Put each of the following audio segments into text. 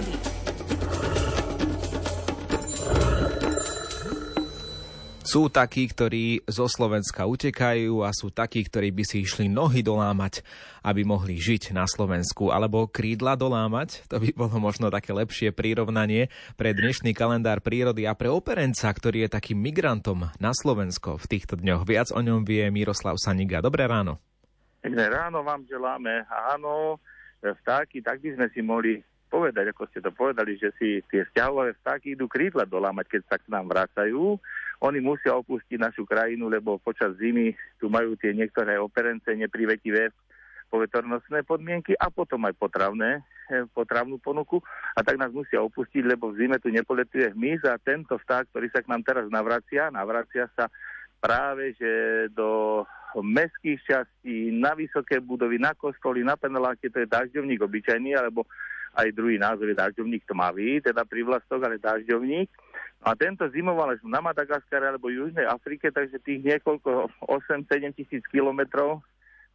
prírody. Sú takí, ktorí zo Slovenska utekajú a sú takí, ktorí by si išli nohy dolámať, aby mohli žiť na Slovensku. Alebo krídla dolámať, to by bolo možno také lepšie prirovnanie pre dnešný kalendár prírody a pre operenca, ktorý je takým migrantom na Slovensko v týchto dňoch. Viac o ňom vie Miroslav Saniga. Dobré ráno. Pekné ráno vám želáme. Áno, vtáky, tak by sme si mohli povedať, ako ste to povedali, že si tie vzťahové vtáky idú krídla dolámať, keď sa k nám vracajú. Oni musia opustiť našu krajinu, lebo počas zimy tu majú tie niektoré operence neprivetivé povetornostné podmienky a potom aj potravné, eh, potravnú ponuku. A tak nás musia opustiť, lebo v zime tu nepoletuje hmyz a tento vták, ktorý sa k nám teraz navracia, navracia sa práve že do mestských častí, na vysoké budovy, na kostoly, na paneláke, to je dažďovník obyčajný, alebo aj druhý názov je dažďovník tmavý, teda privlastok, ale dažďovník. A tento zimoval až na Madagaskare alebo Južnej Afrike, takže tých niekoľko 8-7 tisíc kilometrov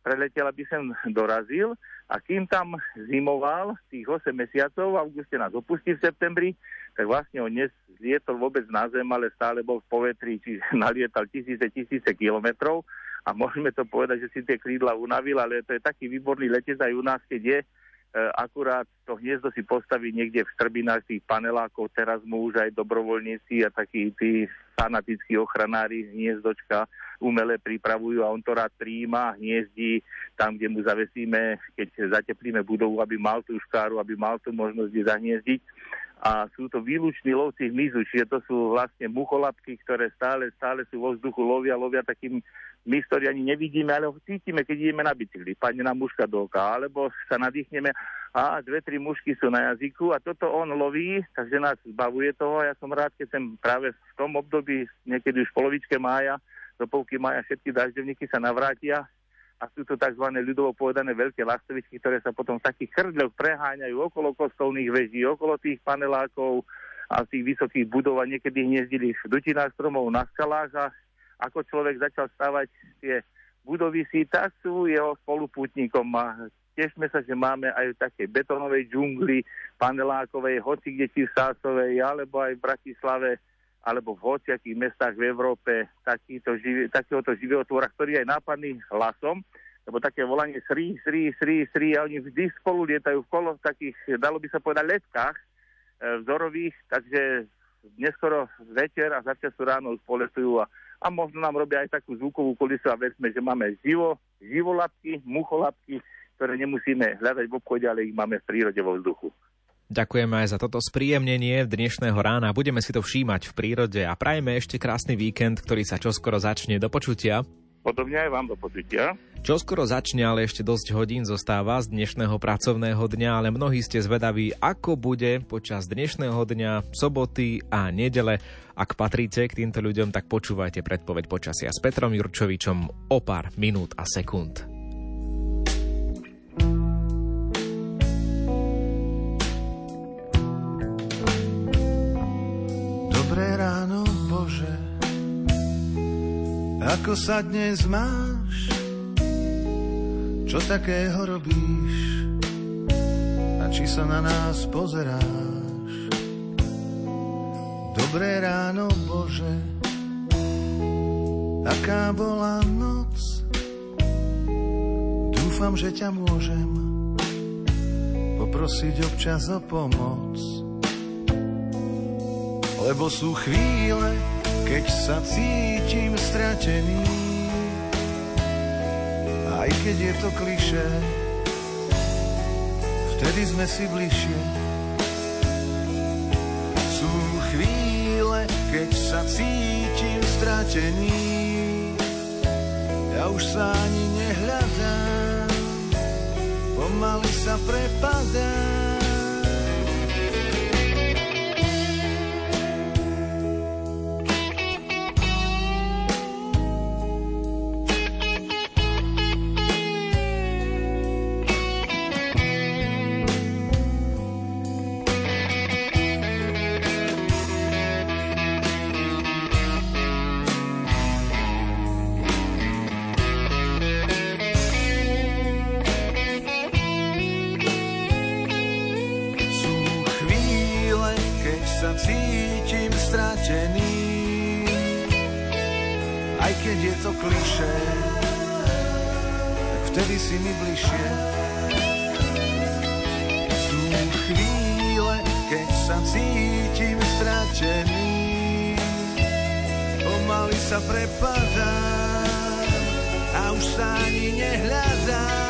preletel, aby sem dorazil a kým tam zimoval tých 8 mesiacov, v auguste nás opustí v septembri, tak vlastne on nezlietol vôbec na zem, ale stále bol v povetri, či nalietal tisíce, tisíce kilometrov a môžeme to povedať, že si tie krídla unavil, ale to je taký výborný letec aj u nás, keď je akurát to hniezdo si postaví niekde v strbinách tých panelákov, teraz mu už aj dobrovoľníci a takí tí fanatickí ochranári hniezdočka umele pripravujú a on to rád príjima, hniezdí tam, kde mu zavesíme, keď zateplíme budovu, aby mal tú škáru, aby mal tú možnosť zahniezdiť a sú to výluční lovci hmyzu, čiže to sú vlastne mucholapky, ktoré stále, stále sú vo vzduchu, lovia, lovia takým my, ktorí ani nevidíme, ale ho cítime, keď ideme na bicykli, padne nám muška do oka, alebo sa nadýchneme a dve, tri mušky sú na jazyku a toto on loví, takže nás zbavuje toho. Ja som rád, keď som práve v tom období, niekedy už v polovičke mája, do polky mája všetky dažďovníky sa navrátia a sú to tzv. ľudovo povedané veľké lastovičky, ktoré sa potom v takých chrdľoch preháňajú okolo kostolných veží, okolo tých panelákov a tých vysokých budov a niekedy hniezdili v dutinách stromov na skalách a ako človek začal stavať tie budovy si, tak sú jeho spolupútnikom a tešme sa, že máme aj v takej betonovej džungli, panelákovej, hoci kde či v Sásovej, alebo aj v Bratislave alebo v hociakých mestách v Európe živi, takéhoto živého tvora, ktorý je aj nápadný hlasom, lebo také volanie srí, srí, srí, srí a oni vždy spolu lietajú v kolo v takých, dalo by sa povedať, letkách e, vzorových, takže neskoro večer a začasu ráno spoletujú a, a možno nám robia aj takú zvukovú kulisu a vedzme, že máme živo, živolapky, mucholapky, ktoré nemusíme hľadať v obchode, ale ich máme v prírode vo vzduchu. Ďakujeme aj za toto spríjemnenie dnešného rána. Budeme si to všímať v prírode a prajme ešte krásny víkend, ktorý sa čoskoro začne. Do počutia. Podobne aj vám do počutia. Čo skoro začne, ale ešte dosť hodín zostáva z dnešného pracovného dňa, ale mnohí ste zvedaví, ako bude počas dnešného dňa, soboty a nedele. Ak patríte k týmto ľuďom, tak počúvajte predpoveď počasia s Petrom Jurčovičom o pár minút a sekúnd. Ako sa dnes máš? Čo takého robíš? A či sa na nás pozeráš? Dobré ráno, Bože, aká bola noc? Dúfam, že ťa môžem poprosiť občas o pomoc. Lebo sú chvíle, keď sa cítim stratený. Aj keď je to kliše, vtedy sme si bližšie. Sú chvíle, keď sa cítim stratený. Ja už sa ani nehľadám, pomaly sa prepadám. To kliše, vtedy si mi bližšie. Sú chvíle, keď sa cítim stratený, pomaly sa prepadám a už sa ani nehľadám.